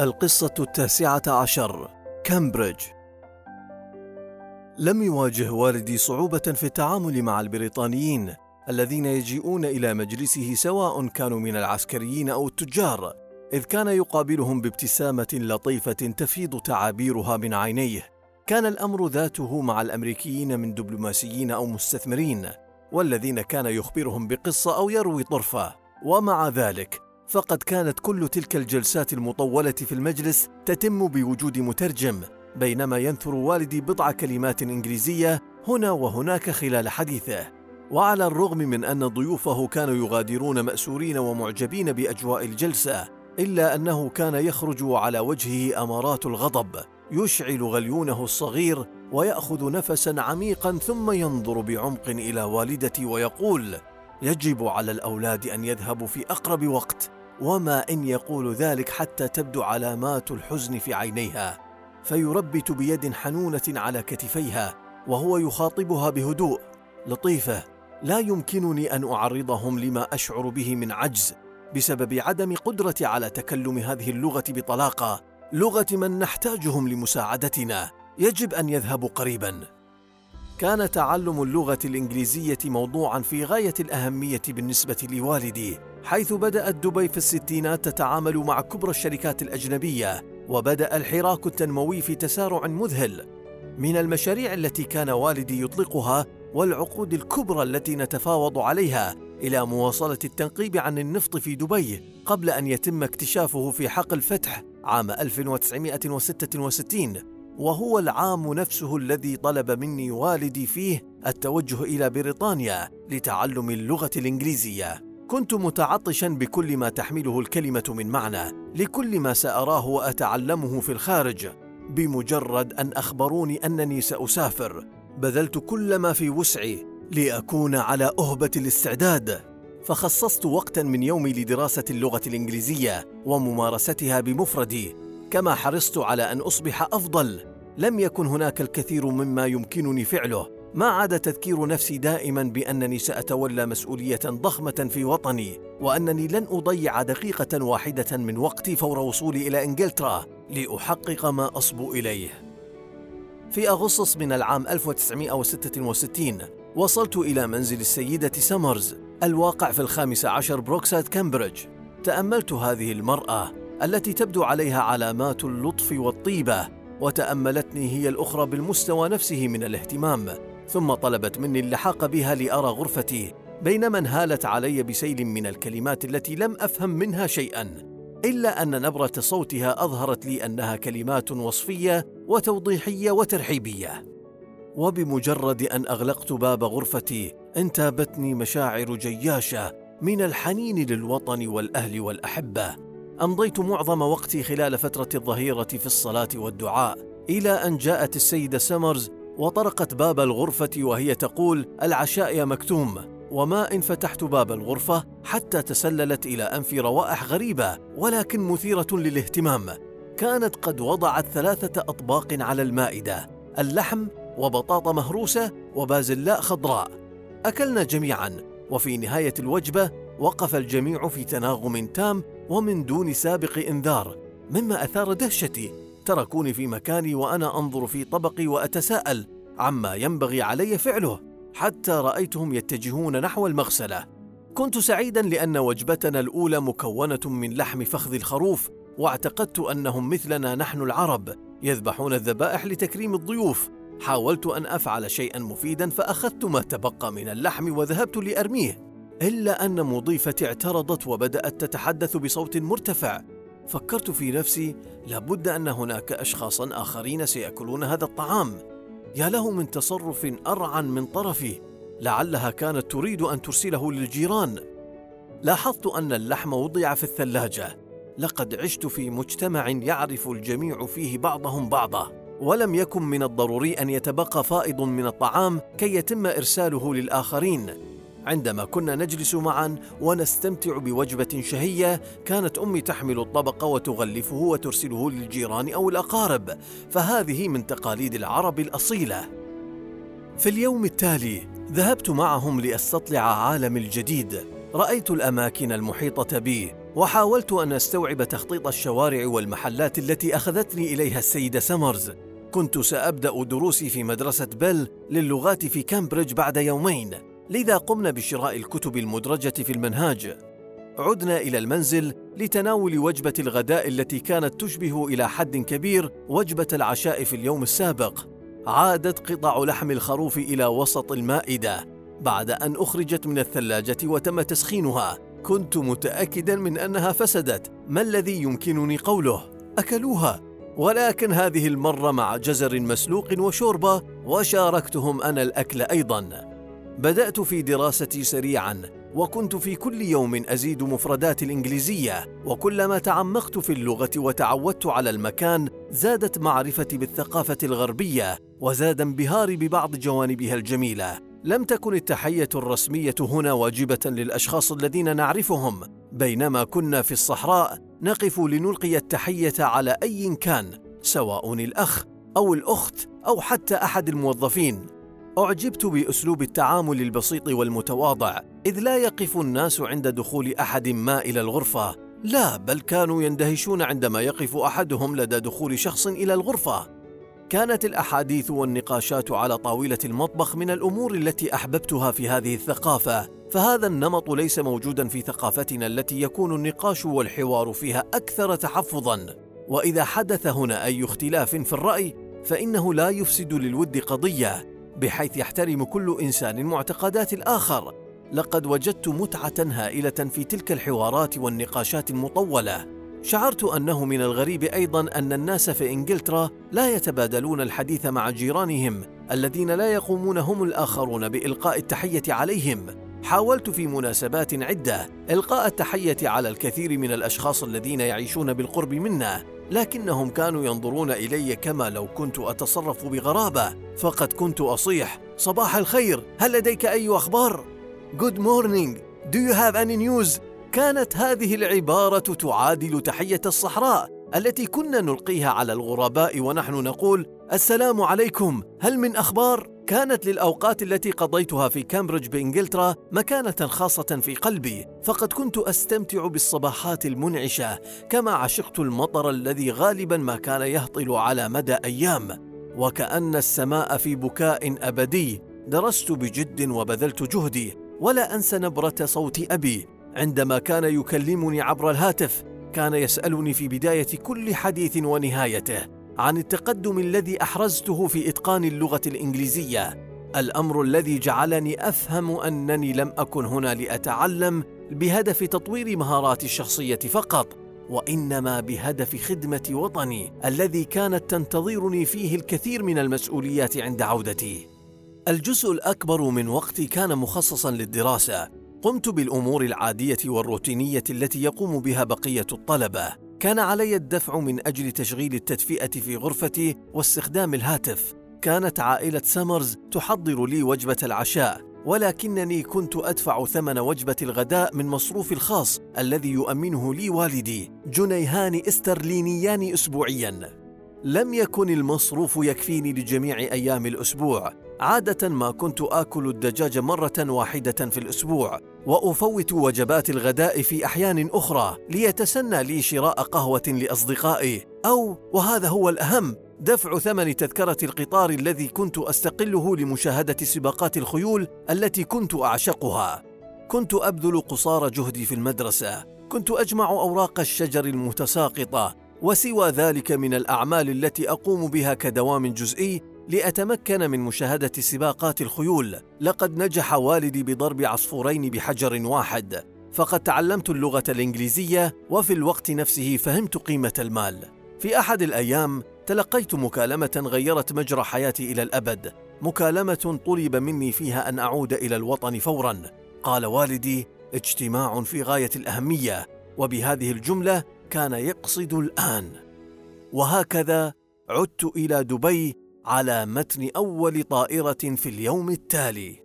القصة التاسعة عشر كامبريدج لم يواجه والدي صعوبة في التعامل مع البريطانيين الذين يجيئون إلى مجلسه سواء كانوا من العسكريين أو التجار، إذ كان يقابلهم بابتسامة لطيفة تفيض تعابيرها من عينيه. كان الأمر ذاته مع الأمريكيين من دبلوماسيين أو مستثمرين، والذين كان يخبرهم بقصة أو يروي طرفة، ومع ذلك فقد كانت كل تلك الجلسات المطولة في المجلس تتم بوجود مترجم بينما ينثر والدي بضع كلمات إنجليزية هنا وهناك خلال حديثه. وعلى الرغم من أن ضيوفه كانوا يغادرون مأسورين ومعجبين بأجواء الجلسة إلا أنه كان يخرج على وجهه أمارات الغضب يشعل غليونه الصغير ويأخذ نفسا عميقا ثم ينظر بعمق إلى والدتي ويقول يجب على الأولاد أن يذهبوا في أقرب وقت وما إن يقول ذلك حتى تبدو علامات الحزن في عينيها فيربت بيد حنونة على كتفيها وهو يخاطبها بهدوء لطيفة لا يمكنني أن أعرضهم لما أشعر به من عجز بسبب عدم قدرتي على تكلم هذه اللغة بطلاقة لغة من نحتاجهم لمساعدتنا يجب أن يذهبوا قريبا. كان تعلم اللغة الإنجليزية موضوعا في غاية الأهمية بالنسبة لوالدي. حيث بدأت دبي في الستينات تتعامل مع كبرى الشركات الأجنبية وبدأ الحراك التنموي في تسارع مذهل. من المشاريع التي كان والدي يطلقها والعقود الكبرى التي نتفاوض عليها إلى مواصلة التنقيب عن النفط في دبي قبل أن يتم اكتشافه في حقل فتح عام 1966 وهو العام نفسه الذي طلب مني والدي فيه التوجه إلى بريطانيا لتعلم اللغة الإنجليزية. كنت متعطشا بكل ما تحمله الكلمة من معنى لكل ما سأراه وأتعلمه في الخارج بمجرد أن أخبروني أنني سأسافر. بذلت كل ما في وسعي لأكون على أهبة الاستعداد. فخصصت وقتا من يومي لدراسة اللغة الإنجليزية وممارستها بمفردي كما حرصت على أن أصبح أفضل. لم يكن هناك الكثير مما يمكنني فعله. ما عدا تذكير نفسي دائما بأنني سأتولى مسؤولية ضخمة في وطني وأنني لن أضيع دقيقة واحدة من وقتي فور وصولي إلى إنجلترا لأحقق ما اصبو إليه. في أغسطس من العام 1966 وصلت إلى منزل السيدة سمرز الواقع في الخامس عشر بروكسايد كامبريدج. تأملت هذه المرأة التي تبدو عليها علامات اللطف والطيبة وتأملتني هي الأخرى بالمستوى نفسه من الاهتمام. ثم طلبت مني اللحاق بها لأرى غرفتي بينما انهالت علي بسيل من الكلمات التي لم أفهم منها شيئا إلا أن نبرة صوتها أظهرت لي أنها كلمات وصفية وتوضيحية وترحيبية. وبمجرد أن أغلقت باب غرفتي انتابتني مشاعر جياشة من الحنين للوطن والأهل والأحبة. أمضيت معظم وقتي خلال فترة الظهيرة في الصلاة والدعاء إلى أن جاءت السيدة سمرز وطرقت باب الغرفة وهي تقول العشاء يا مكتوم. وما إن فتحت باب الغرفة حتى تسللت إلى انفي روائح غريبة ولكن مثيرة للاهتمام. كانت قد وضعت ثلاثة أطباق على المائدة اللحم وبطاطا مهروسة وبازلاء خضراء. أكلنا جميعا وفي نهاية الوجبة وقف الجميع في تناغم تام ومن دون سابق إنذار. مما أثار دهشتي. تركوني في مكاني وأنا أنظر في طبقي وأتساءل عما ينبغي علي فعله حتى رأيتهم يتجهون نحو المغسلة. كنت سعيدا لأن وجبتنا الأولى مكونة من لحم فخذ الخروف واعتقدت أنهم مثلنا نحن العرب يذبحون الذبائح لتكريم الضيوف. حاولت أن أفعل شيئا مفيدا فأخذت ما تبقى من اللحم وذهبت لأرميه إلا أن مضيفتي اعترضت وبدأت تتحدث بصوت مرتفع. فكرت في نفسي لابد أن هناك اشخاصا آخرين سيأكلون هذا الطعام. يا له من تصرف ارعن من طرفي لعلها كانت تريد أن ترسله للجيران. لاحظت أن اللحم وضع في الثلاجة. لقد عشت في مجتمع يعرف الجميع فيه بعضهم بعضا. ولم يكن من الضروري أن يتبقى فائض من الطعام كي يتم إرساله للآخرين. عندما كنا نجلس معا ونستمتع بوجبة شهية كانت أمي تحمل الطبق وتغلفه وترسله للجيران أو الأقارب. فهذه من تقاليد العرب الأصيلة. في اليوم التالي ذهبت معهم لأستطلع عالم الجديد. رأيت الأماكن المحيطة بي وحاولت أن أستوعب تخطيط الشوارع والمحلات التي أخذتني إليها السيدة سمرز. كنت سأبدأ دروسي في مدرسة بيل للغات في كامبريدج بعد يومين. لذا قمنا بشراء الكتب المدرجة في المنهاج. عدنا إلى المنزل لتناول وجبة الغداء التي كانت تشبه إلى حد كبير وجبة العشاء في اليوم السابق. عادت قطع لحم الخروف إلى وسط المائدة. بعد أن أخرجت من الثلاجة وتم تسخينها كنت متأكدا من أنها فسدت. ما الذي يمكنني قوله؟ أكلوها. ولكن هذه المرة مع جزر مسلوق وشوربة وشاركتهم أنا الأكل أيضا. بدأت في دراستي سريعا وكنت في كل يوم أزيد مفردات الإنجليزية وكلما تعمقت في اللغة وتعودت على المكان زادت معرفتي بالثقافة الغربية وزاد انبهاري ببعض جوانبها الجميلة. لم تكن التحية الرسمية هنا واجبة للأشخاص الذين نعرفهم. بينما كنا في الصحراء نقف لنلقي التحية على أي كان سواء الأخ أو الأخت أو حتى أحد الموظفين. أعجبت بأسلوب التعامل البسيط والمتواضع إذ لا يقف الناس عند دخول أحد ما إلى الغرفة. لا بل كانوا يندهشون عندما يقف أحدهم لدى دخول شخص إلى الغرفة. كانت الأحاديث والنقاشات على طاولة المطبخ من الأمور التي أحببتها في هذه الثقافة فهذا النمط ليس موجودا في ثقافتنا التي يكون النقاش والحوار فيها أكثر تحفظا. وإذا حدث هنا أي اختلاف في الرأي فإنه لا يفسد للود قضية. بحيث يحترم كل إنسان معتقدات الآخر. لقد وجدت متعة هائلة في تلك الحوارات والنقاشات المطولة. شعرت أنه من الغريب أيضا أن الناس في إنجلترا لا يتبادلون الحديث مع جيرانهم الذين لا يقومون هم الآخرون بإلقاء التحية عليهم. حاولت في مناسبات عدة إلقاء التحية على الكثير من الأشخاص الذين يعيشون بالقرب منا. لكنهم كانوا ينظرون إلي كما لو كنت أتصرف بغرابة فقد كنت أصيح. صباح الخير هل لديك أي أخبار? Good morning. Do you have any news? كانت هذه العبارة تعادل تحية الصحراء التي كنا نلقيها على الغرباء ونحن نقول السلام عليكم. هل من أخبار؟ كانت للأوقات التي قضيتها في كامبريدج بإنجلترا مكانة خاصة في قلبي فقد كنت أستمتع بالصباحات المنعشة كما عشقت المطر الذي غالبا ما كان يهطل على مدى أيام. وكأن السماء في بكاء أبدي درست بجد وبذلت جهدي ولا أنسى نبرة صوت أبي. عندما كان يكلمني عبر الهاتف كان يسألني في بداية كل حديث ونهايته. عن التقدم الذي أحرزته في إتقان اللغة الإنجليزية الأمر الذي جعلني أفهم أنني لم أكن هنا لأتعلم بهدف تطوير مهاراتي الشخصية فقط وإنما بهدف خدمة وطني الذي كانت تنتظرني فيه الكثير من المسؤوليات عند عودتي. الجزء الأكبر من وقتي كان مخصصا للدراسة قمت بالأمور العادية والروتينية التي يقوم بها بقية الطلبة. كان علي الدفع من أجل تشغيل التدفئة في غرفتي واستخدام الهاتف. كانت عائلة سمرز تحضر لي وجبة العشاء ولكنني كنت أدفع ثمن وجبة الغداء من مصروفي الخاص الذي يؤمنه لي والدي. جنيهان استرلينيان اسبوعيا. لم يكن المصروف يكفيني لجميع أيام الأسبوع. عادة ما كنت آكل الدجاج مرة واحدة في الأسبوع وأفوت وجبات الغداء في أحيان أخرى ليتسنى لي شراء قهوة لأصدقائي. أو وهذا هو الأهم دفع ثمن تذكرة القطار الذي كنت أستقله لمشاهدة سباقات الخيول التي كنت أعشقها. كنت أبذل قصارى جهدي في المدرسة. كنت أجمع أوراق الشجر المتساقطة وسوى ذلك من الأعمال التي أقوم بها كدوام جزئي لأتمكن من مشاهدة سباقات الخيول. لقد نجح والدي بضرب عصفورين بحجر واحد. فقد تعلمت اللغة الإنجليزية وفي الوقت نفسه فهمت قيمة المال. في أحد الأيام تلقيت مكالمة غيرت مجرى حياتي إلى الأبد. مكالمة طلب مني فيها أن أعود إلى الوطن فورا. قال والدي اجتماع في غاية الأهمية وبهذه الجملة كان يقصد الآن. وهكذا عدت إلى دبي على متن أول طائرة في اليوم التالي.